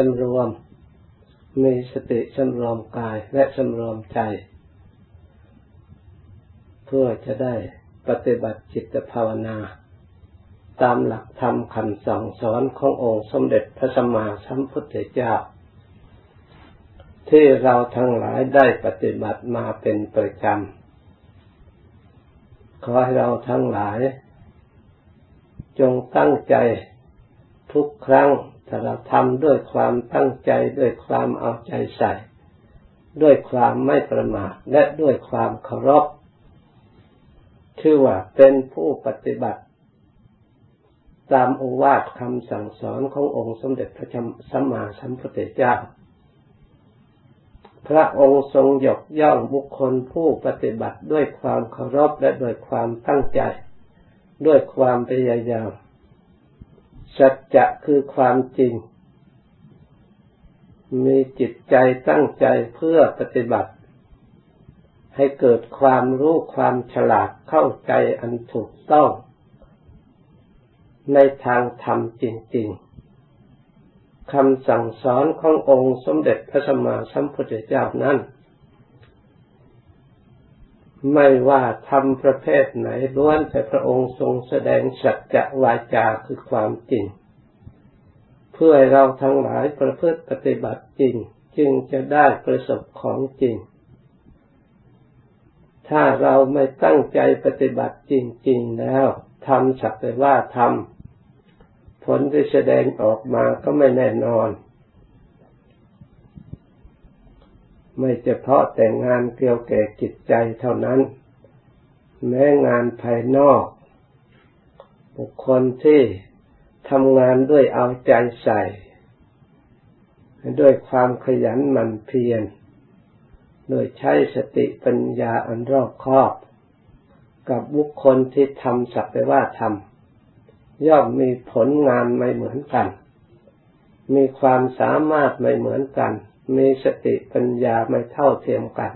สำรวม มีสติสำรวมกายและสำรวมใจ เพื่อจะได้ปฏิบัติจิตภาวนา ตามหลักธรรมคำสั่งสอนขององค์สมเด็จพระสัมมาสัมพุทธเจ้า ที่เราทั้งหลายได้ปฏิบัติมาเป็นประจำ ขอให้เราทั้งหลาย จงตั้งใจทุกครั้ง ถ้าเราทำด้วยความตั้งใจด้วยความเอาใจใส่ ด้วยความไม่ประมาทและด้วยความเคารพชื่อว่าเป็นผู้ปฏิบัติ ตามอวาทคำสั่งสอนขององค์สมเด็จพระสัมมาสัมพุทธเจ้า พระองค์ทรงยกย่องบุคคลผู้ปฏิบัติด้วยความเคารพและด้วยความตั้งใจ ด้วยความพยายาม สัจจะคือความจริง มีจิตใจตั้งใจเพื่อปฏิบัติ ให้เกิดความรู้ความฉลาดเข้าใจอันถูกต้อง ในทางธรรมจริง ๆคำสั่งสอนขององค์สมเด็จพระสัมมาสัมพุทธเจ้านั้น ไม่ว่าทำประเภทไหนล้วนแต่พระองค์ทรงแสดงสัจจะวาจาคือความจริง เพื่อให้เราทั้งหลายประพฤติปฏิบัติจริง จึงจะได้ประสบของจริง ถ้าเราไม่ตั้งใจปฏิบัติจริง ๆ แล้วทำสักแต่ว่าทำผลที่แสดงออกมาก็ไม่แน่นอน ไม่เฉพาะแต่งานเกี่ยวแก่จิตใจเท่านั้น แม้งานภายนอก บุคคลที่ทำงานด้วยเอาใจใส่ ด้วยความขยันหมั่นเพียร โดยใช้สติปัญญาอันรอบคอบ กับบุคคลที่ทำสักแต่ว่าทำย่อมมีผลงานไม่เหมือนกัน มีความสามารถไม่เหมือนกัน มีสติปัญญาไม่เท่าเทียมกัน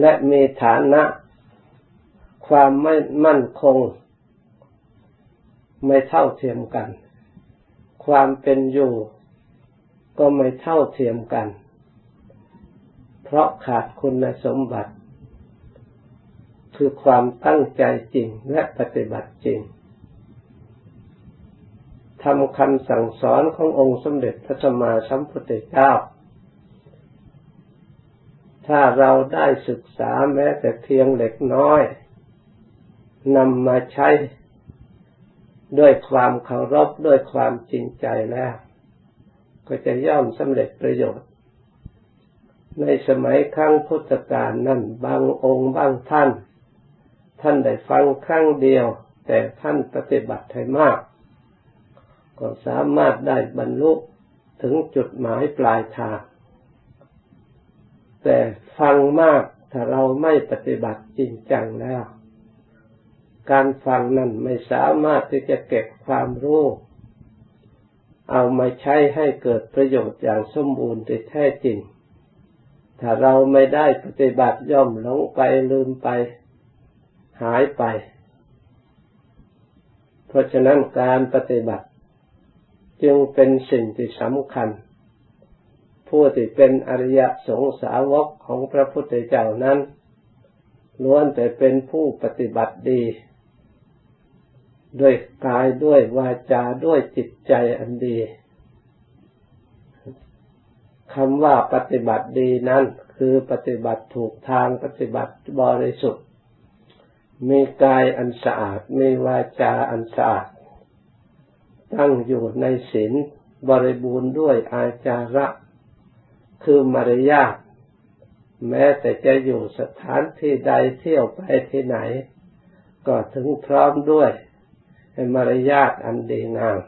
และมีฐานะความไม่มั่นคง ไม่เท่าเทียมกัน ความเป็นอยู่ก็ไม่เท่าเทียมกัน เพราะขาดคุณสมบัติ คือความตั้งใจจริงและปฏิบัติจริงทำคำสั่งสอนขององค์สมเด็จพระสัมมาสัมพุทธเจ้า ถ้าเราได้ศึกษาแม้แต่เพียงเล็กน้อยนำมาใช้ด้วยความเคารพด้วยความจริงใจแล้ว ก็จะย่อมสำเร็จประโยชน์ ในสมัยครั้งพุทธกาลนั่นบางองค์บางท่าน ท่านได้ฟังครั้งเดียว แต่ท่านปฏิบัติให้มาก ก็สามารถได้บรรลุถึงจุดหมายปลายทาง แต่ฟังมากถ้าเราไม่ปฏิบัติจริงจังแล้ว การฟังนั้นไม่สามารถที่จะเก็บความรู้ เอามาใช้ให้เกิดประโยชน์อย่างสมบูรณ์ที่แท้จริง ถ้าเราไม่ได้ปฏิบัติย่อมหลงไปลืมไป หายไป เพราะฉะนั้นการปฏิบัติ จึงเป็นสิ่งที่สำคัญ ผู้ที่เป็นอริยสงสาวกของพระพุทธเจ้านั้นล้วนแต่เป็นผู้ปฏิบัติดี ด้วยกายด้วยวาจาด้วยจิตใจอันดีคำว่าปฏิบัติดีนั้นคือปฏิบัติถูกทางปฏิบัติบริสุทธิ์ มีกายอันสะอาด มีวาจาอันสะอาด ตั้งอยู่ในศีลบริบูรณ์ด้วยอาจาระ คือมารยาทแม้แต่จะอยู่สถานที่ใดเที่ยวไปที่ไหน ก็ถึงพร้อมด้วยให้มารยาทอันดีงาม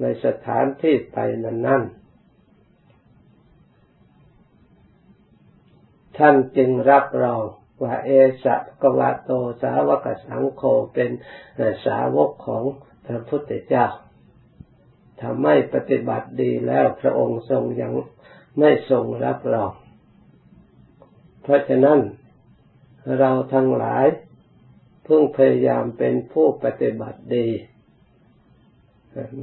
ในสถานที่ไปนั้นนั่นท่านจึงรับรองว่าเอสะกวาโตสาวกสังโฆเป็นสาวกของพระพุทธเจ้าถ้าไม่ปฏิบัติดีแล้วพระองค์ทรงยัง ไม่ทรงรับรองเพราะฉะนั้นเราทั้งหลายเพิ่งพยายามเป็นผู้ปฏิบัติดี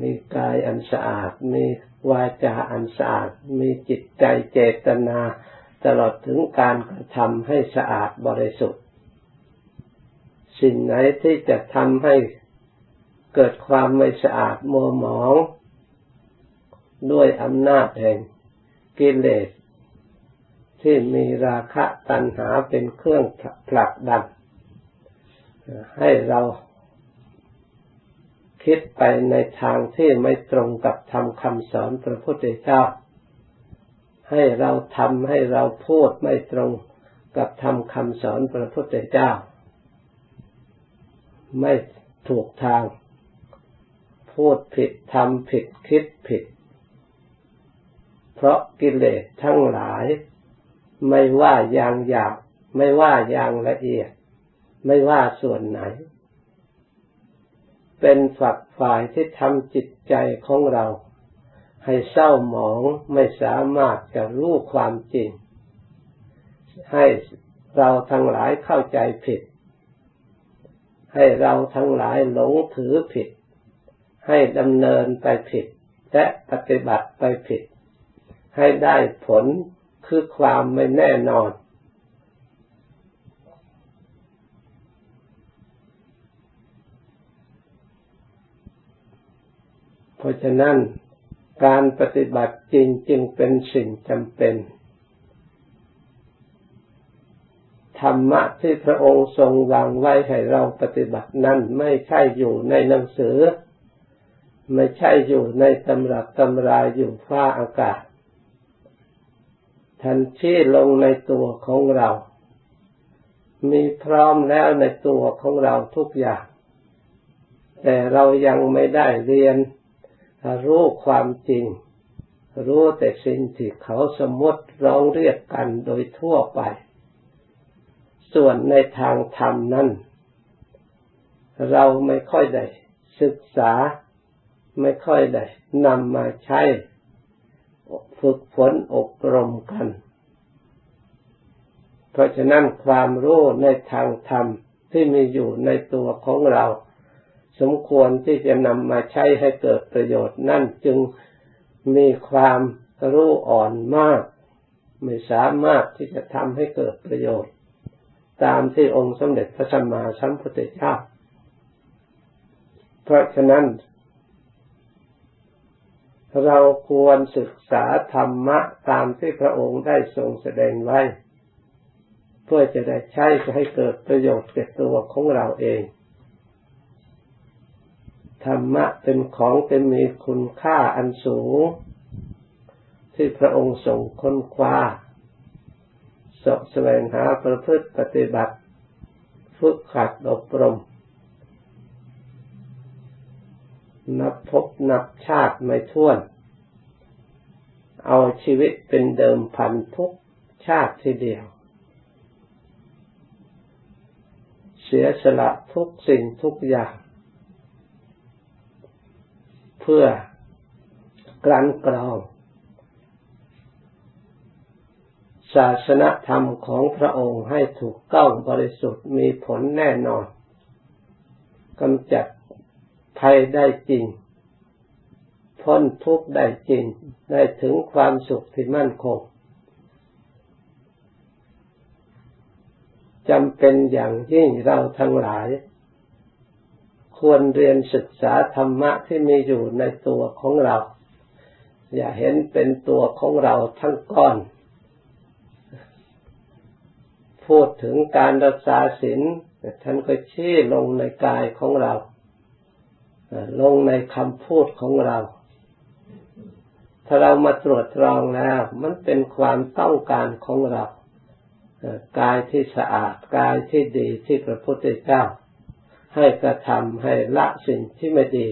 มีกายอันสะอาด มีวาจาอันสะอาด มีจิตใจเจตนาตลอดถึงการกระทำให้สะอาดบริสุทธิ์ สิ่งไหนที่จะทำให้เกิดความไม่สะอาดมัวหมอง ด้วยอำนาจแห่ง กิเลสที่มีราคะตัณหาเป็นเครื่องผลักดัน ให้เราคิดไปในทางที่ไม่ตรงกับธรรมคำสอนพระพุทธเจ้า ให้เราทำให้เราพูดไม่ตรงกับธรรมคำสอนพระพุทธเจ้า ไม่ถูกทาง พูดผิดทำผิดคิดผิด เพราะกิเลสทั้งหลาย ไม่ว่าอย่างหยาบไม่ว่าอย่างละเอียด ไม่ว่าส่วนไหน เป็นฝักฝ่ายที่ทำจิตใจของเรา ให้เศร้าหมองไม่สามารถจะรู้ความจริง ให้เราทั้งหลายเข้าใจผิด ให้เราทั้งหลายหลงถือผิด ให้ดำเนินไปผิด และปฏิบัติไปผิด ให้ได้ผลคือความไม่แน่นอน เพราะฉะนั้นการปฏิบัติจริงจึงเป็นสิ่งจำเป็น ธรรมะที่พระองค์ทรงวางไว้ให้เราปฏิบัตินั้นไม่ใช่อยู่ในหนังสือ ไม่ใช่อยู่ในตำรับตำรายอยู่ฟ้าอากาศ ทันที่ลงในตัวของเรา มีพร้อมแล้วในตัวของเราทุกอย่าง แต่เรายังไม่ได้เรียนรู้ความจริง รู้แต่สิ่งที่เขาสมมติร้องเรียกกันโดยทั่วไป ส่วนในทางธรรมนั้น เราไม่ค่อยได้ศึกษาไม่ค่อยได้นำมาใช้ ฝึกฝนอบรมกัน เพราะฉะนั้นความรู้ในทางธรรมที่มีอยู่ในตัวของเรา สมควรที่จะนำมาใช้ให้เกิดประโยชน์นั่นจึงมีความรู้อ่อนมาก ไม่สามารถที่จะทำให้เกิดประโยชน์ ตามที่องค์สมเด็จพระสัมมาสัมพุทธเจ้า เพราะฉะนั้น เราควรศึกษาธรรมะตามที่พระองค์ได้ทรงแสดงไว้ เพื่อจะได้ใช้ให้เกิดประโยชน์แก่ตัวของเราเอง ธรรมะเป็นของเป็นมีคุณค่าอันสูง ที่พระองค์ทรงค้นคว้าสอบแสวงหาประพฤติปฏิบัติ ฝึกขัดอบรม นับพบนับชาติไม่ท้วน เอาชีวิตเป็นเดิมพันทุกชาติทีเดียว เสียสละทุกสิ่งทุกอย่าง เพื่อกลั่นกรองศาสนธรรมของพระองค์ให้ถูกต้องบริสุทธิ์มีผลแน่นอนกำจัด ภัยได้จริง พ้นทุกข์ได้จริง ได้ถึงความสุขที่มั่นคงจำเป็นอย่างยิ่งเราทั้งหลาย ควรเรียนศึกษาธรรมะที่มีอยู่ในตัวของเรา อย่าเห็นเป็นตัวของเราทั้งก้อน พูดถึงการรักษาศีลท่านก็ชี้ลงในกายของเรา ลงในคำพูดของเรา ถ้าเรามาตรวจตรองแล้ว มันเป็นความต้องการของเรากายที่สะอาดกายที่ดีที่พระพุทธเจ้า ให้กระทำให้ละสิ่งที่ไม่ดี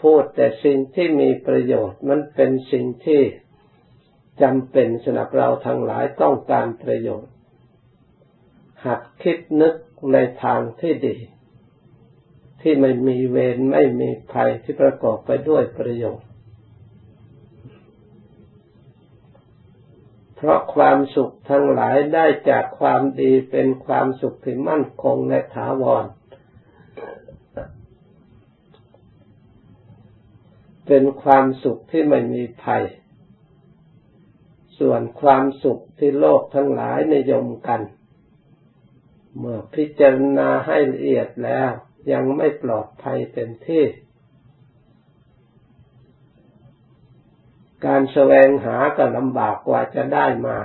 พูดแต่สิ่งที่มีประโยชน์ มันเป็นสิ่งที่จำเป็นสำหรับเราทั้งหลายต้องการประโยชน์หัดคิดนึกในทางที่ดี ที่ไม่มีเวรไม่มีภัยที่ประกอบไปด้วยประโยชน์ เพราะความสุขทั้งหลายได้จากความดีเป็นความสุขที่มั่นคงและถาวร เป็นความสุขที่ไม่มีภัย ส่วนความสุขที่โลกทั้งหลายนิยมกัน เมื่อพิจารณาให้ละเอียดแล้ว ยังไม่ปลอดภัยเต็มที่ การแสวงหาก็ลำบากกว่าจะได้มา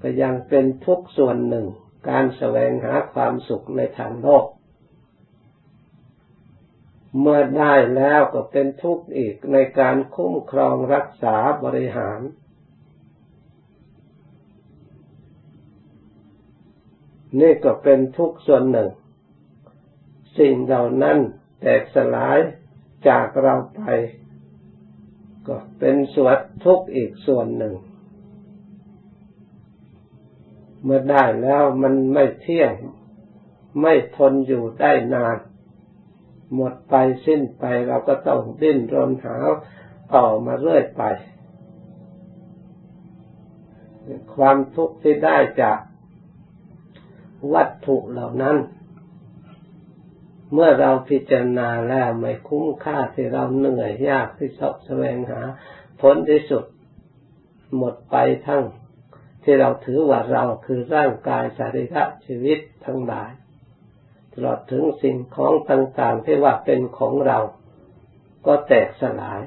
ก็ยังเป็นทุกส่วนหนึ่ง การแสวงหาความสุขในทางโลก เมื่อได้แล้วก็เป็นทุกข์อีกในการคุ้มครองรักษาบริหารนี่ก็เป็นทุกข์ส่วนหนึ่ง สิ่งเหล่านั้นแตกสลายจากเราไป ก็เป็นส่วนทุกข์อีกส่วนหนึ่ง เมื่อได้แล้วมันไม่เที่ยง ไม่ทนอยู่ได้นาน หมดไปสิ้นไปเราก็ต้องดิ้นรนหาต่อมาเรื่อยไป ความทุกข์ที่ได้จากวัตถุเหล่านั้น เมื่อเราพิจารณาแล้วไม่คุ้มค่าที่เราเหนื่อยยากที่สอบแสวงหา ผลที่สุดหมดไปทั้งที่เราถือว่าเราคือร่างกายสาริระชีวิตทั้งหลายตลอดถึงสิ่งของต่างๆที่ว่าเป็นของเรา ก็แตกสลาย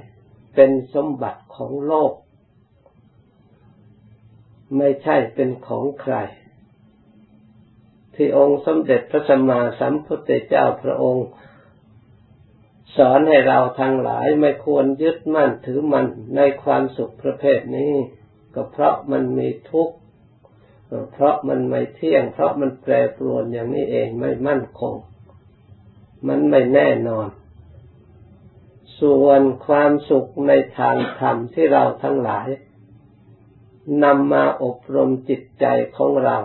เป็นสมบัติของโลก ไม่ใช่เป็นของใคร ที่องค์สมเด็จพระสัมมาสัมพุทธเจ้าพระองค์ สอนให้เราทั้งหลายไม่ควรยึดมั่นถือมันในความสุขประเภทนี้ ก็เพราะมันมีทุกข์เพราะมันไม่เที่ยง เพราะมันแปรปรวนอย่างนี้เองไม่มั่นคง มันไม่แน่นอน ส่วนความสุขในทางธรรมที่เราทั้งหลายนำมาอบรมจิตใจของเรา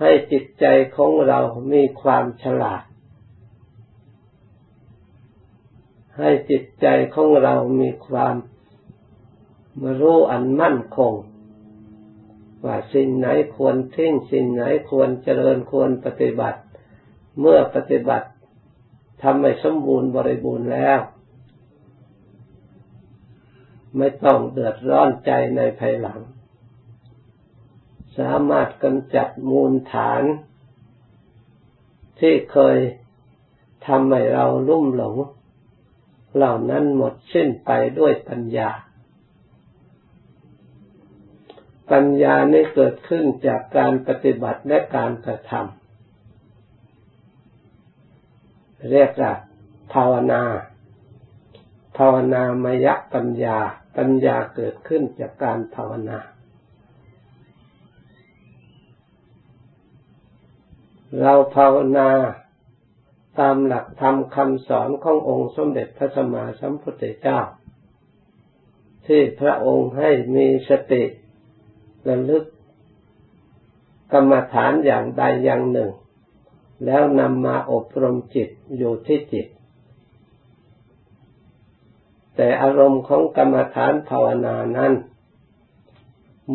ให้จิตใจของเรามีความฉลาด ให้จิตใจของเรามีความรู้อันมั่นคง ว่าสิ่งไหนควรทิ้งสิ่งไหนควรเจริญควรปฏิบัติ เมื่อปฏิบัติทำให้สมบูรณ์บริบูรณ์แล้ว ไม่ต้องเดือดร้อนใจในภายหลัง สามารถกำจัดมูลฐาน ที่เคยทำให้เราลุ่มหลง เหล่านั้นหมดสิ้นไปด้วยปัญญา ปัญญานี้เกิดขึ้นจากการปฏิบัติและการกระทำเรียกว่าภาวนา ภาวนามยปัญญา ปัญญาเกิดขึ้นจากการภาวนา เราภาวนาตามหลักธรรมคำสอนขององค์สมเด็จพระสัมมาสัมพุทธเจ้า ที่พระองค์ให้มีสติระลึกกรรมฐานอย่างใดอย่างหนึ่ง แล้วนำมาอบรมจิตอยู่ที่จิต แต่อารมณ์ของกรรมฐานภาวนานั้น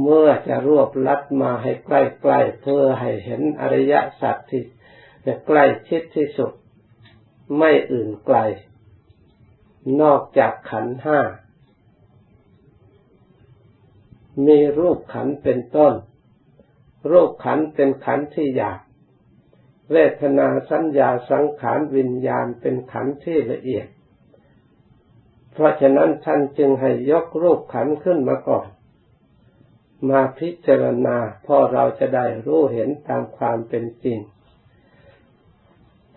เมื่อจะรวบลัดมาให้ใกล้ๆเพื่อให้เห็นอริยสัจที่จะใกล้ชิดที่สุด ไม่อื่นไกล นอกจากขันห้า มีรูปขันเป็นต้น รูปขันเป็นขันที่อยากเวทนาสัญญาสังขารวิญญาณเป็นขันที่ละเอียด เพราะฉะนั้นท่านจึงให้ยกรูปขันขึ้นมาก่อน มาพิจารณาพอเราจะได้รู้เห็นตามความเป็นจริง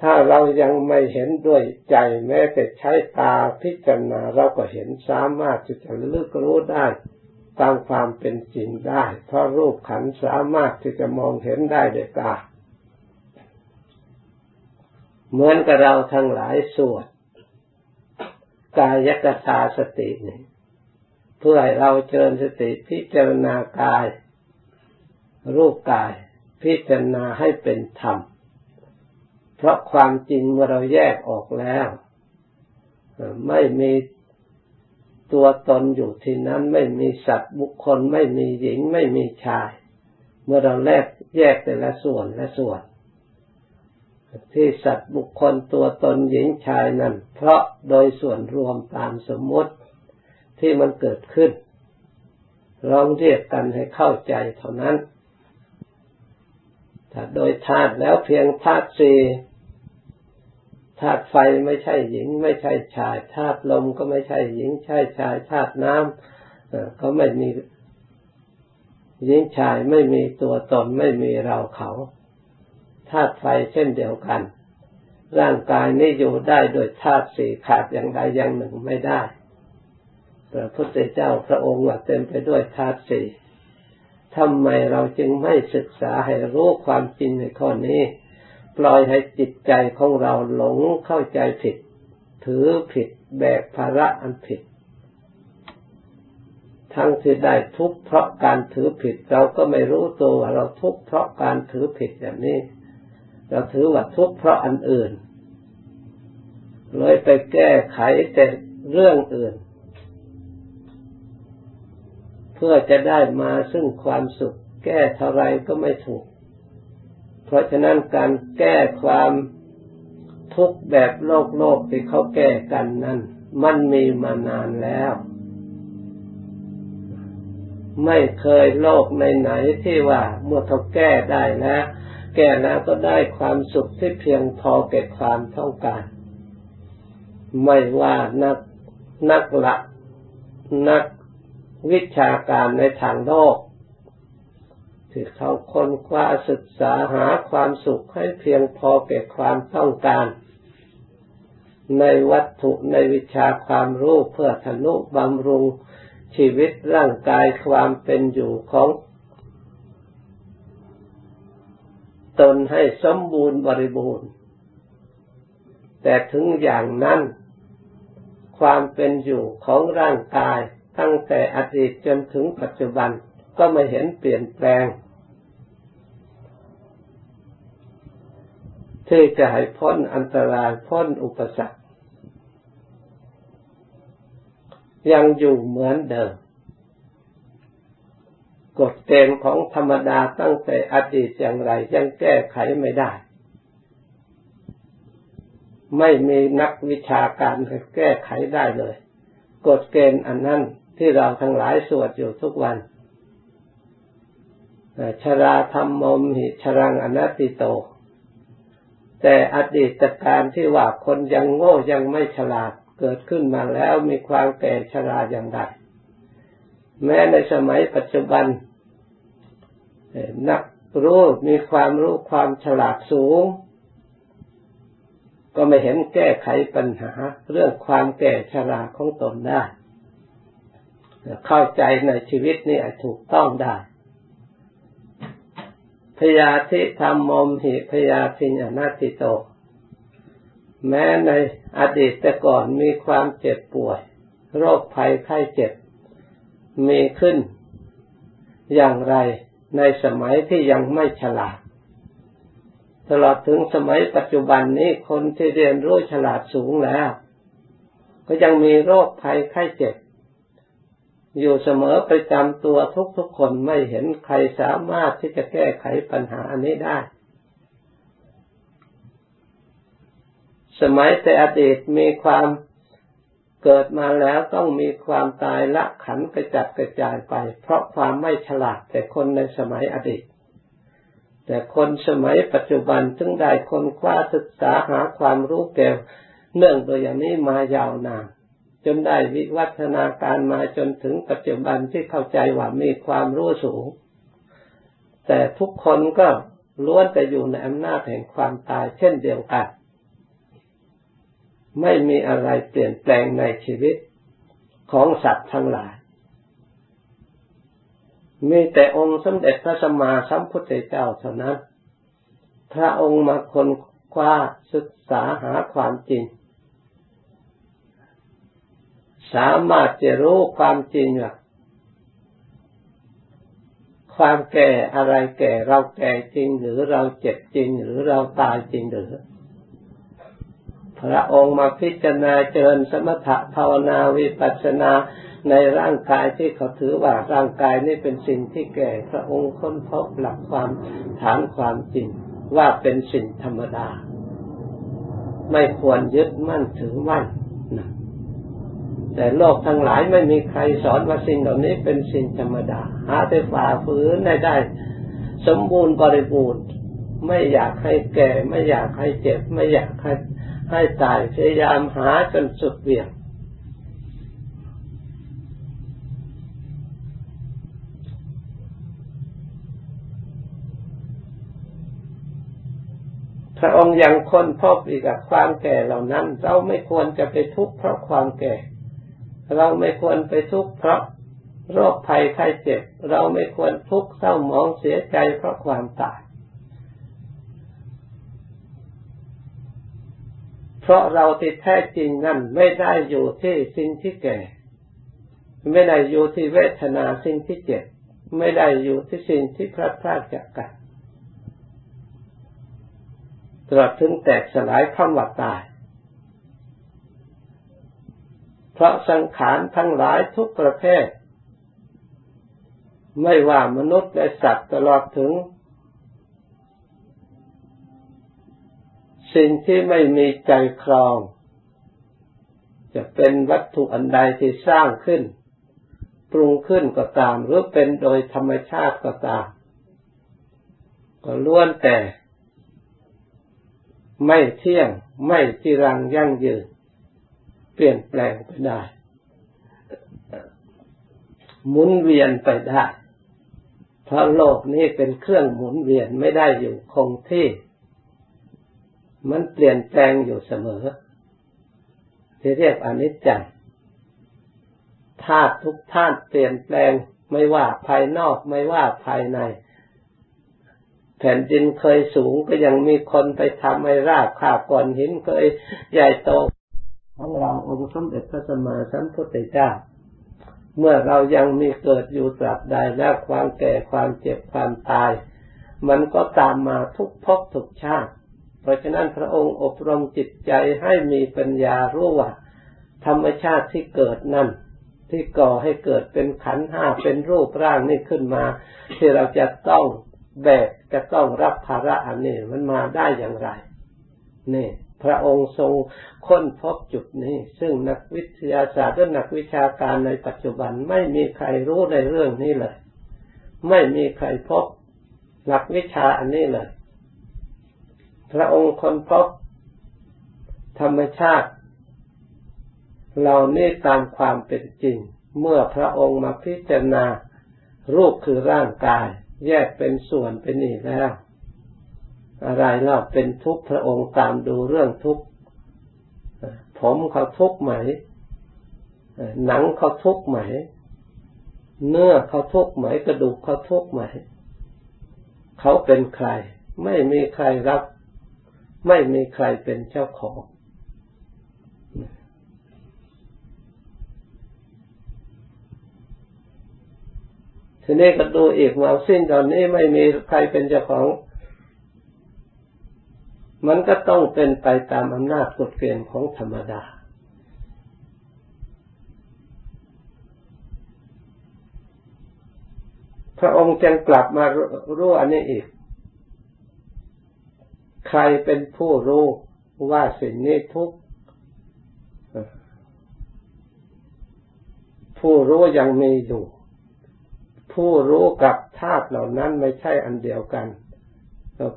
ถ้าเรายังไม่เห็นด้วยใจแม้แต่ใช้ตาพิจารณาเราก็เห็นสามารถที่จะลึกรู้ได้ตามความเป็นจริงได้ เพราะรูปขันสามารถที่จะมองเห็นได้ด้วยตา เหมือนกับเราทั้งหลายสวดกายกตาสตินี่เพื่อให้เราเจริญสติพิจารณากาย รูปกาย พิจารณาให้เป็นธรรม เพราะความจริงเมื่อเราแยกออกแล้ว ไม่มีตัวตนอยู่ที่นั้นไม่มีสัตว์บุคคลไม่มีหญิงไม่มีชาย เมื่อเราแยกแยกแต่ละส่วนละส่วน ที่สัตว์บุคคลตัวตนหญิงชายนั้น เพราะโดยส่วนรวมตามสมมติ ที่มันเกิดขึ้นลองเรียกกันให้เข้าใจเท่านั้น ถ้าโดยธาตุแล้วเพียงธาตุสี่ธาตุไฟไม่ใช่หญิง ไม่ใช่ชายธาตุลมก็ไม่ใช่หญิง ใช่ชายธาตุน้ำก็ไม่มีหญิงชายไม่มีตัวตนไม่มีเราเขาธาตุไฟเช่นเดียวกัน ร่างกายนี้อยู่ได้โดยธาตุสี่ขาดอย่างใดอย่างหนึ่งไม่ได้ พระพุทธเจ้าพระองค์ว่าเต็มไปด้วยธาตุสี่ทำไมเราจึงไม่ศึกษาให้รู้ความจริงในข้อนี้ ปล่อยให้จิตใจของเราหลงเข้าใจผิด ถือผิดแบกภาระอันผิด ทั้งที่ได้ทุกข์เพราะการถือผิด เราก็ไม่รู้ตัวว่าเราทุกข์เพราะการถือผิดอย่างนี้ เราถือว่าทุกข์เพราะอันอื่น เลยไปแก้ไขแต่เรื่องอื่น เพื่อจะได้มาซึ่งความสุข แก้เท่าไรก็ไม่ถูก เพราะฉะนั้นการแก้ความทุกข์แบบโลกโลกที่เขาแก้กันนั้นมันมีมานานแล้ว ไม่เคยโลกในไหนที่ว่าเมื่อเขาแก้ได้แล้วแก้แล้วก็ได้ความสุขที่เพียงพอแก่ความต้องการ ไม่ว่านักนักละนัก วิชาการในทางโลก ที่เขาค้นคว้าศึกษาหาความสุขให้เพียงพอแก่ความต้องการ ในวัตถุในวิชาความรู้เพื่อทนุบำรุงชีวิตร่างกายความเป็นอยู่ของตนให้สมบูรณ์บริบูรณ์ แต่ถึงอย่างนั้น ความเป็นอยู่ของร่างกาย ตั้งแต่อดีตจนถึงปัจจุบันก็ไม่เห็นเปลี่ยนแปลง ที่จะให้พ้นอันตรายพ้นอุปสรรค ยังอยู่เหมือนเดิมกฎเกณฑ์ของธรรมดาตั้งแต่อดีตอย่างไรยังแก้ไขไม่ได้ ไม่มีนักวิชาการแก้ไขได้เลย กฎเกณฑ์อันนั้น ที่เราทั้งหลายสวดอยู่ทุกวันชราธรรมมมหิชรังอนัตติโต แต่อดีตการที่ว่าคนยังโง่ยังไม่ฉลาดเกิดขึ้นมาแล้วมีความแก่ชราอย่างใดแม้ในสมัยปัจจุบัน นักรู้มีความรู้ความฉลาดสูง ก็ไม่เห็นแก้ไขปัญหาเรื่องความแก่ชราของตนได้ เข้าใจในชีวิตนี่ถูกต้องได้ พยาธิธรรมมมหิพยาธิญาณติโต แม้ในอดีตก่อนมีความเจ็บป่วย โรคภัยไข้เจ็บ มีขึ้นอย่างไรในสมัยที่ยังไม่ฉลาด ตลอดถึงสมัยปัจจุบันนี้คนที่เรียนรู้ฉลาดสูงแล้ว ก็ยังมีโรคภัยไข้เจ็บ อยู่เสมอประจำตัวทุกๆคนไม่เห็นใครสามารถที่จะแก้ไขปัญหาอันนี้ได้ สมัยแต่อดีตมีความเกิดมาแล้วต้องมีความตายละขันกระจัดกระจายไป เพราะความไม่ฉลาดแต่คนในสมัยอดีต แต่คนสมัยปัจจุบันจึงได้คนคว้าศึกษาหาความรู้แก่เนื่องโดยอย่างนี้มายาวนาน จนได้วิวัฒนาการมาจนถึงปัจจุบันที่เข้าใจว่ามีความรู้สูง แต่ทุกคนก็ล้วนแต่อยู่ในอำนาจแห่งความตายเช่นเดียวกัน ไม่มีอะไรเปลี่ยนแปลงในชีวิตของสัตว์ทั้งหลาย มีแต่องค์สมเด็จพระสัมมาสัมพุทธเจ้าเท่านั้น พระองค์มาคนคว้าศึกษาหาความจริง สามารถจะรู้ความจริงว่าความแก่อะไรแก่เราแก่จริง หรือเราเจ็บจริง หรือเราตายจริงหรือพระองค์มาพิจารณาเจริญสมถะภาวนาวิปัสสนาในร่างกายที่เขาถือว่าร่างกายนี่เป็นสิ่งที่แก่ พระองค์ค้นพบหลักความฐานความจริงว่าเป็นสิ่งธรรมดา ไม่ควรยึดมั่นถือมั่นนะ แต่โลกทั้งหลายไม่มีใครสอนว่าสิ่งเหล่านี้เป็นสิ่งธรรมดา หาแต่ฝ่าฝืนได้ได้ สมบูรณ์บริบูรณ์ ไม่อยากให้แก่ ไม่อยากให้เจ็บ ไม่อยากให้ให้ตายพยายามหาจนสุดเบี่ยงพระองค์ยังค้นพบอีกกับความแก่เหล่านั้น เราไม่ควรจะไปทุกข์เพราะความแก่ เราไม่ควรไปทุกข์เพราะโรคภัยไข้เจ็บ เราไม่ควรทุกข์เศร้าหมองเสียใจเพราะความตาย เพราะเราที่แท้จริงนั้นไม่ได้อยู่ที่สิ่งที่แก่ ไม่ได้อยู่ที่เวทนาสิ่งที่เจ็บ ไม่ได้อยู่ที่สิ่งที่พลาดพลาดจากกันตลอดถึงแตกสลายคำว่าตาย เพราะสังขารทั้งหลายทุกประเภท ไม่ว่ามนุษย์และสัตว์ตลอดถึง สิ่งที่ไม่มีใจครอง จะเป็นวัตถุอันใดที่สร้างขึ้น ปรุงขึ้นก็ตาม หรือเป็นโดยธรรมชาติก็ตาม ก็ล้วนแต่ ไม่เที่ยงไม่จีรังยั่งยืน เปลี่ยนแปลงไปได้ หมุนเวียนไปได้เพราะโลกนี้เป็นเครื่องหมุนเวียนไม่ได้อยู่คงที่ มันเปลี่ยนแปลงอยู่เสมอ ที่เรียกอนิจจังธาตุทุกธาตุเปลี่ยนแปลงไม่ว่าภายนอกไม่ว่าภายใน แผ่นดินเคยสูงก็ยังมีคนไปทำให้ราบขาก่อนหินเคยใหญ่โต ของเราองค์สมเด็จพระสัมมาสัมพุทธเจ้า เมื่อเรายังมีเกิดอยู่ตราบใดแล้วความแก่ความเจ็บความตาย มันก็ตามมาทุกภพทุกชาติ เพราะฉะนั้นพระองค์อบรมจิตใจให้มีปัญญารู้ว่า ธรรมชาติที่เกิดนั่นที่ก่อให้เกิดเป็นขันห้าเป็นรูปร่างนี่ขึ้นมา ที่เราจะต้องแบกจะต้องรับภาระอันนี้มันมาได้อย่างไร นี่ พระองค์ทรงค้นพบจุดนี้ ซึ่งนักวิทยาศาสตร์และนักวิชาการในปัจจุบันไม่มีใครรู้ในเรื่องนี้เลย ไม่มีใครพบหลักวิชาอันนี้เลย พระองค์ค้นพบธรรมชาติเหล่านี้ตามความเป็นจริง เมื่อพระองค์มาพิจารณารูปคือร่างกาย แยกเป็นส่วนเป็นอีกแล้ว อะไรเล่าเป็นทุกข์พระองค์ตามดูเรื่องทุกข์ผมเขาทุกข์ไหม หนังเขาทุกข์ไหม เนื้อเขาทุกข์ไหม กระดูกเขาทุกข์ไหม เขาเป็นใคร ไม่มีใครรับ ไม่มีใครเป็นเจ้าของทีนี้ก็ดูอีกว่าสิ้นตอนนี้ไม่มีใครเป็นเจ้าของ มันก็ต้องเป็นไปตามอำนาจกฎเกณฑ์ของธรรมดา พระองค์จึงกลับมารู้อันนี้อีก ใครเป็นผู้รู้ว่าสิ่งนี้ทุกผู้รู้ยังมีอยู่ ผู้รู้กับธาตุเหล่านั้นไม่ใช่อันเดียวกัน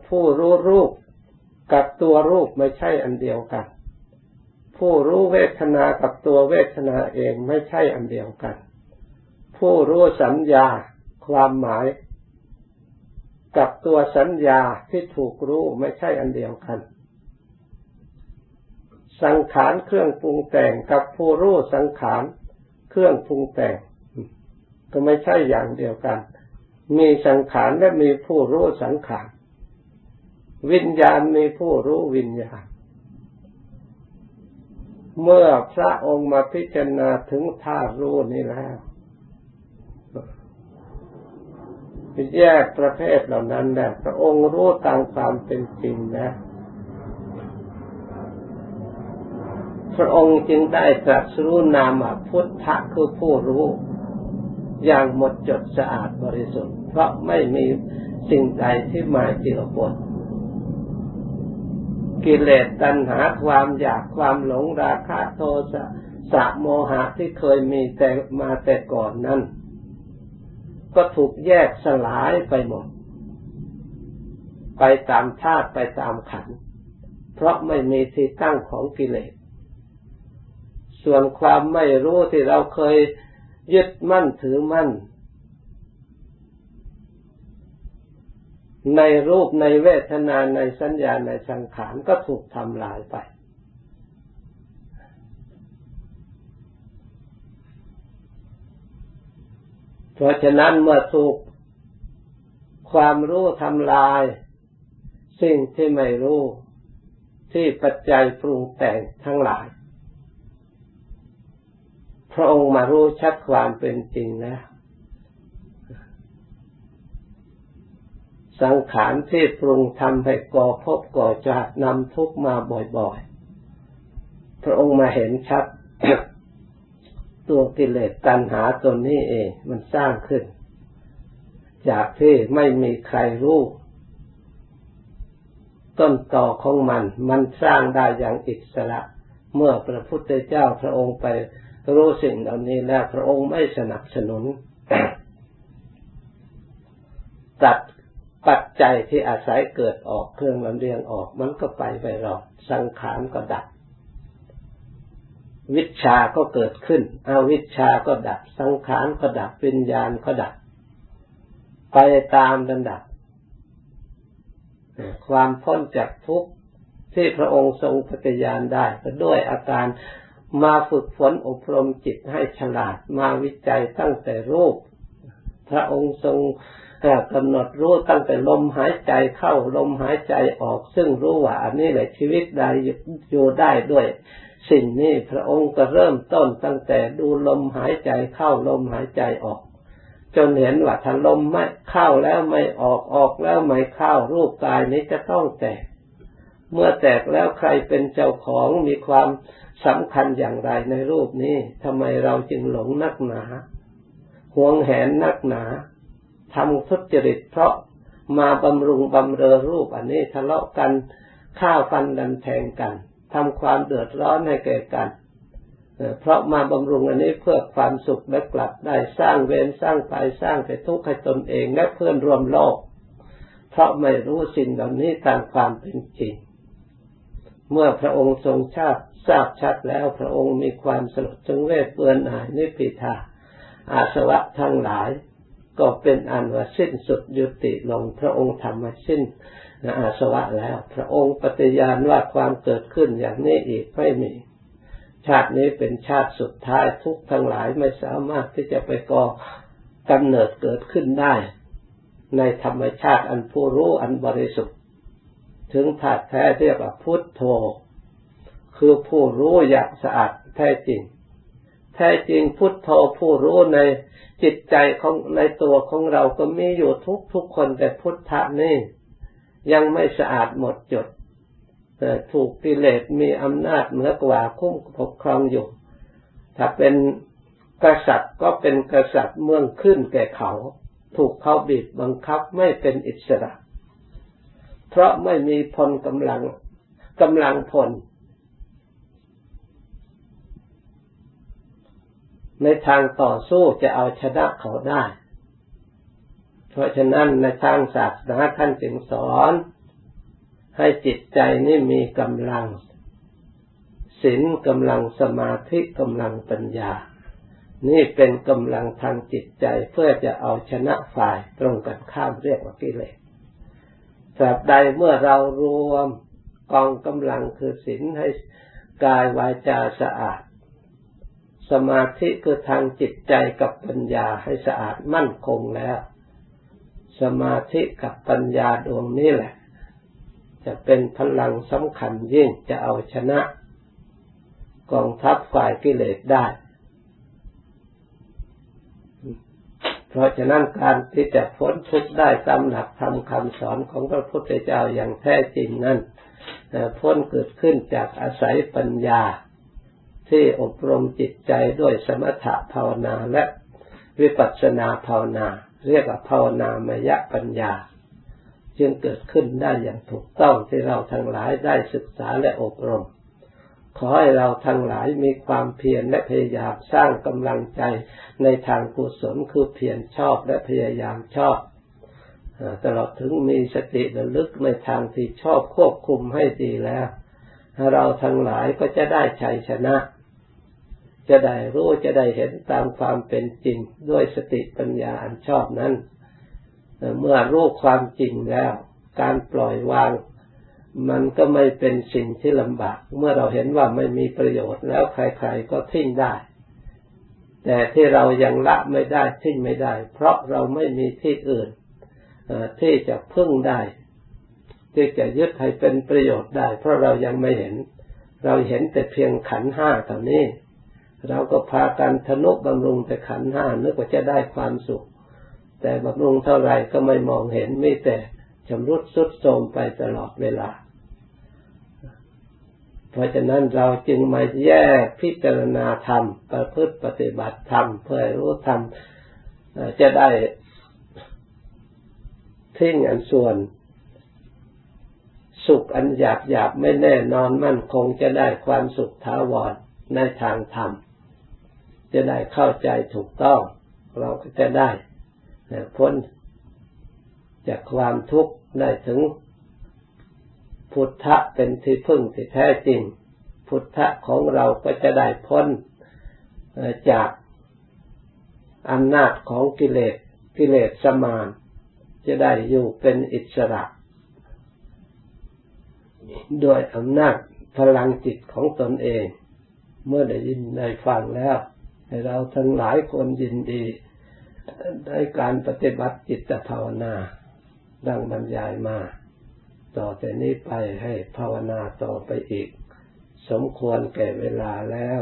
ผู้รู้รูป กับตัวรูปไม่ใช่อันเดียวกัน ผู้รู้เวทนากับตัวเวทนาเองไม่ใช่อันเดียวกัน ผู้รู้สัญญาความหมาย กับตัวสัญญาที่ถูกรู้ไม่ใช่อันเดียวกัน สังขารเครื่องปรุงแต่งกับผู้รู้สังขารเครื่องปรุงแต่ง ก็ไม่ใช่อย่างเดียวกัน มีสังขารและมีผู้รู้สังขาร วิญญาณมีผู้รู้วิญญาณ เมื่อพระองค์มาพิจารณาถึงธาตุรู้นี้แล้วแยกประเภทเหล่านั้นแล้วพระองค์รู้ตามความเป็นจริงนะ พระองค์จึงได้ตรัสรู้นามพุทธะคือผู้รู้ อย่างหมดจดสะอาดบริสุทธิ์ เพราะไม่มีสิ่งใดที่มาเจือปน กิเลสตัณหาความอยากความหลงราคะโทสะสะโมหะที่เคยมีแต่มาแต่ก่อนนั้น ก็ถูกแยกสลายไปหมด ไปตามธาตุไปตามขัน เพราะไม่มีที่ตั้งของกิเลส ส่วนความไม่รู้ที่เราเคยยึดมั่นถือมั่น ในรูปในเวทนาในสัญญาในสังขารก็ถูกทำลายไป เพราะฉะนั้นเมื่อถูกความรู้ทำลาย สิ่งที่ไม่รู้ที่ปัจจัยปรุงแต่งทั้งหลาย พระองค์มารู้ชัดความเป็นจริงนะ สังขารที่ปรุงทำให้ก่อพบก่อจาดนำทุกมาบ่อยๆ พระองค์มาเห็นชัด ตัวกิเลสตัณหาตัวนี้เองมันสร้างขึ้น จากที่ไม่มีใครรู้ต้นต่อของมัน มันสร้างได้อย่างอิสระ เมื่อพระพุทธเจ้าพระองค์ไปรู้สิ่งเหล่านี้แล้วพระองค์ไม่สนับสนุนตัด ปัจที่อาศัยเกิดออกเครื่องลำเลียงออกมันก็ไปไปหรอกสังขารก็ดับ วิชาก็เกิดขึ้นอาวิชาก็ดับ สังขารก็ดับวิญญาณก็ดับ ไปตามลำดับ ความพ้นจากทุกข์ที่พระองค์ทรงปฏิญาณได้ก็ด้วยอาการมาฝึกฝนอบรมจิตให้ฉลาดมาวิจัยตั้งแต่รูป พระองค์ทรง กำหนดรู้ตั้งแต่ลมหายใจเข้าลมหายใจออก ซึ่งรู้ว่าอันนี้แหละชีวิตใดอยู่ได้ด้วย สิ่งนี้พระองค์ก็เริ่มต้นตั้งแต่ดูลมหายใจเข้าลมหายใจออก จนเห็นว่าถ้าลมไม่เข้าแล้วไม่ออกออกแล้วไม่เข้ารูปกายนี้จะต้องแตก เมื่อแตกแล้วใครเป็นเจ้าของมีความสำคัญอย่างไรในรูปนี้ทำไมเราจึงหลงนักหนาห่วงแหนนักหนา ทำทุจริตเพราะมาบำรุงบำเรอรูปอันนี้ทะเลาะกันฆ่าฟันดันแทงกันทำความเดือดร้อนให้แก่กันเพราะมาบำรุงอันนี้เพื่อความสุขและกลับได้สร้างเวรสร้างภัยสร้างแต่ทุกข์ให้ตนเองและเพื่อนรวมโลก เพราะไม่รู้สิ่งเหล่านี้ตามความเป็นจริง เมื่อพระองค์ทรงชาติทราบชัดแล้วพระองค์มีความสลดจงเวทเปือนหายนิพพิทาอาสวะทั้งหลาย ก็เป็นอันว่าสิ้นสุดยุติลง พระองค์ทำมาสิ้นอาสวะแล้ว พระองค์ปฏิญาณว่าความเกิดขึ้นอย่างนี้อีกไม่มี ชาตินี้เป็นชาติสุดท้ายทุกทั้งหลายไม่สามารถที่จะไปก่อกำเนิดเกิดขึ้นได้ ในธรรมชาติอันผู้รู้อันบริสุทธิ์ ถึงถาดแท้เรียกว่าพุทโธคือผู้รู้อย่างสะอาดแท้จริง แท้จริงพุทโธผู้รู้ในจิตใจของในตัวของเราก็มีอยู่ทุกทุกคนแต่พุทธะนี่ยังไม่สะอาดหมดจดแต่ถูกกิเลสมีอำนาจเหนือกว่าคุ้มปกครองอยู่ ถ้าเป็นกษัตริย์ก็เป็นกษัตริย์เมืองขึ้นแก่เขา ถูกเขาบีบบังคับไม่เป็นอิสระ เพราะไม่มีพลกำลังกำลังพล ในทางต่อสู้จะเอาชนะเขาได้ เพราะฉะนั้นในทางศาสนาท่านจึงสอน ให้จิตใจนี่มีกำลังศีลกำลังสมาธิกำลังปัญญา นี่เป็นกำลังทางจิตใจเพื่อจะเอาชนะฝ่ายตรงกันข้ามเรียกว่ากิเลสตราบใดเมื่อเรารวมกองกำลังคือศีลให้กายวาจาสะอาด สมาธิคือทางจิตใจกับปัญญาให้สะอาดมั่นคงแล้ว สมาธิกับปัญญาดวงนี้แหละ จะเป็นพลังสำคัญยิ่งจะเอาชนะ กองทัพฝ่ายกิเลสได้ เพราะฉะนั้นการที่จะพ้นทุกข์ได้ตามหลักธรรมคำสอนของพระพุทธเจ้าอย่างแท้จริงนั้นพ้นเกิดขึ้นจากอาศัยปัญญา ที่อบรมจิตใจด้วยสมถะภาวนาและวิปัสสนาภาวนา เรียกว่าภาวนามยปัญญาจจึงเกิดขึ้นได้อย่างถูกต้องที่เราทั้งหลายได้ศึกษาและอบรม ขอให้เราทั้งหลายมีความเพียรและพยายามสร้างกำลังใจในทางกุศลคือเพียรชอบและพยายามชอบตลอดถึงมีสติระลึกในทางที่ชอบควบคุมให้ดีแล้ว เราทั้งหลายก็จะได้ชัยชนะ จะได้รู้จะได้เห็นตามความเป็นจริงด้วยสติปัญญาอันชอบนั้น เมื่อรู้ความจริงแล้ว การปล่อยวาง มันก็ไม่เป็นสิ่งที่ลำบาก เมื่อเราเห็นว่าไม่มีประโยชน์แล้วใครๆก็ทิ้งได้ แต่ที่เรายังละไม่ได้ทิ้งไม่ได้ เพราะเราไม่มีที่อื่นที่จะพึ่งได้ ที่จะยึดให้เป็นประโยชน์ได้ เพราะเรายังไม่เห็น เราเห็นแต่เพียงขันห้าเท่านี้ เราก็พากันทนุบำรุงแต่ขันห้านึกว่าจะได้ความสุข แต่บำรุงเท่าไรก็ไม่มองเห็นไม่แต่ชำรุดสุดโทรมไปตลอดเวลา เพราะฉะนั้นเราจึงมาแยกพิจารณาธรรม ประพฤติปฏิบัติธรรมเพื่อรู้ธรรมจะได้ทิ้งอันส่วน สุขอันหยาบหยาบไม่แน่นอนมั่นคงจะได้ความสุขท้าวรในทางธรรม จะได้เข้าใจถูกต้อง เราก็จะได้พ้นจากความทุกข์ได้ถึง พุทธะเป็นที่พึ่งที่แท้จริง พุทธะของเราก็จะได้พ้นจากอำนาจของกิเลสกิเลสสมาน จะได้อยู่เป็นอิสระโดยอำนาจพลังจิตของตนเอง เมื่อได้ยินได้ฟังแล้ว ให้เราทั้งหลายคนยินดีได้การปฏิบัติจิตภาวนา ดังบรรยายมา ต่อแต่นี้ไปให้ภาวนาต่อไปอีก สมควรแก่เวลาแล้ว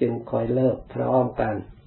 จึงคอยเลิกพร้อมกัน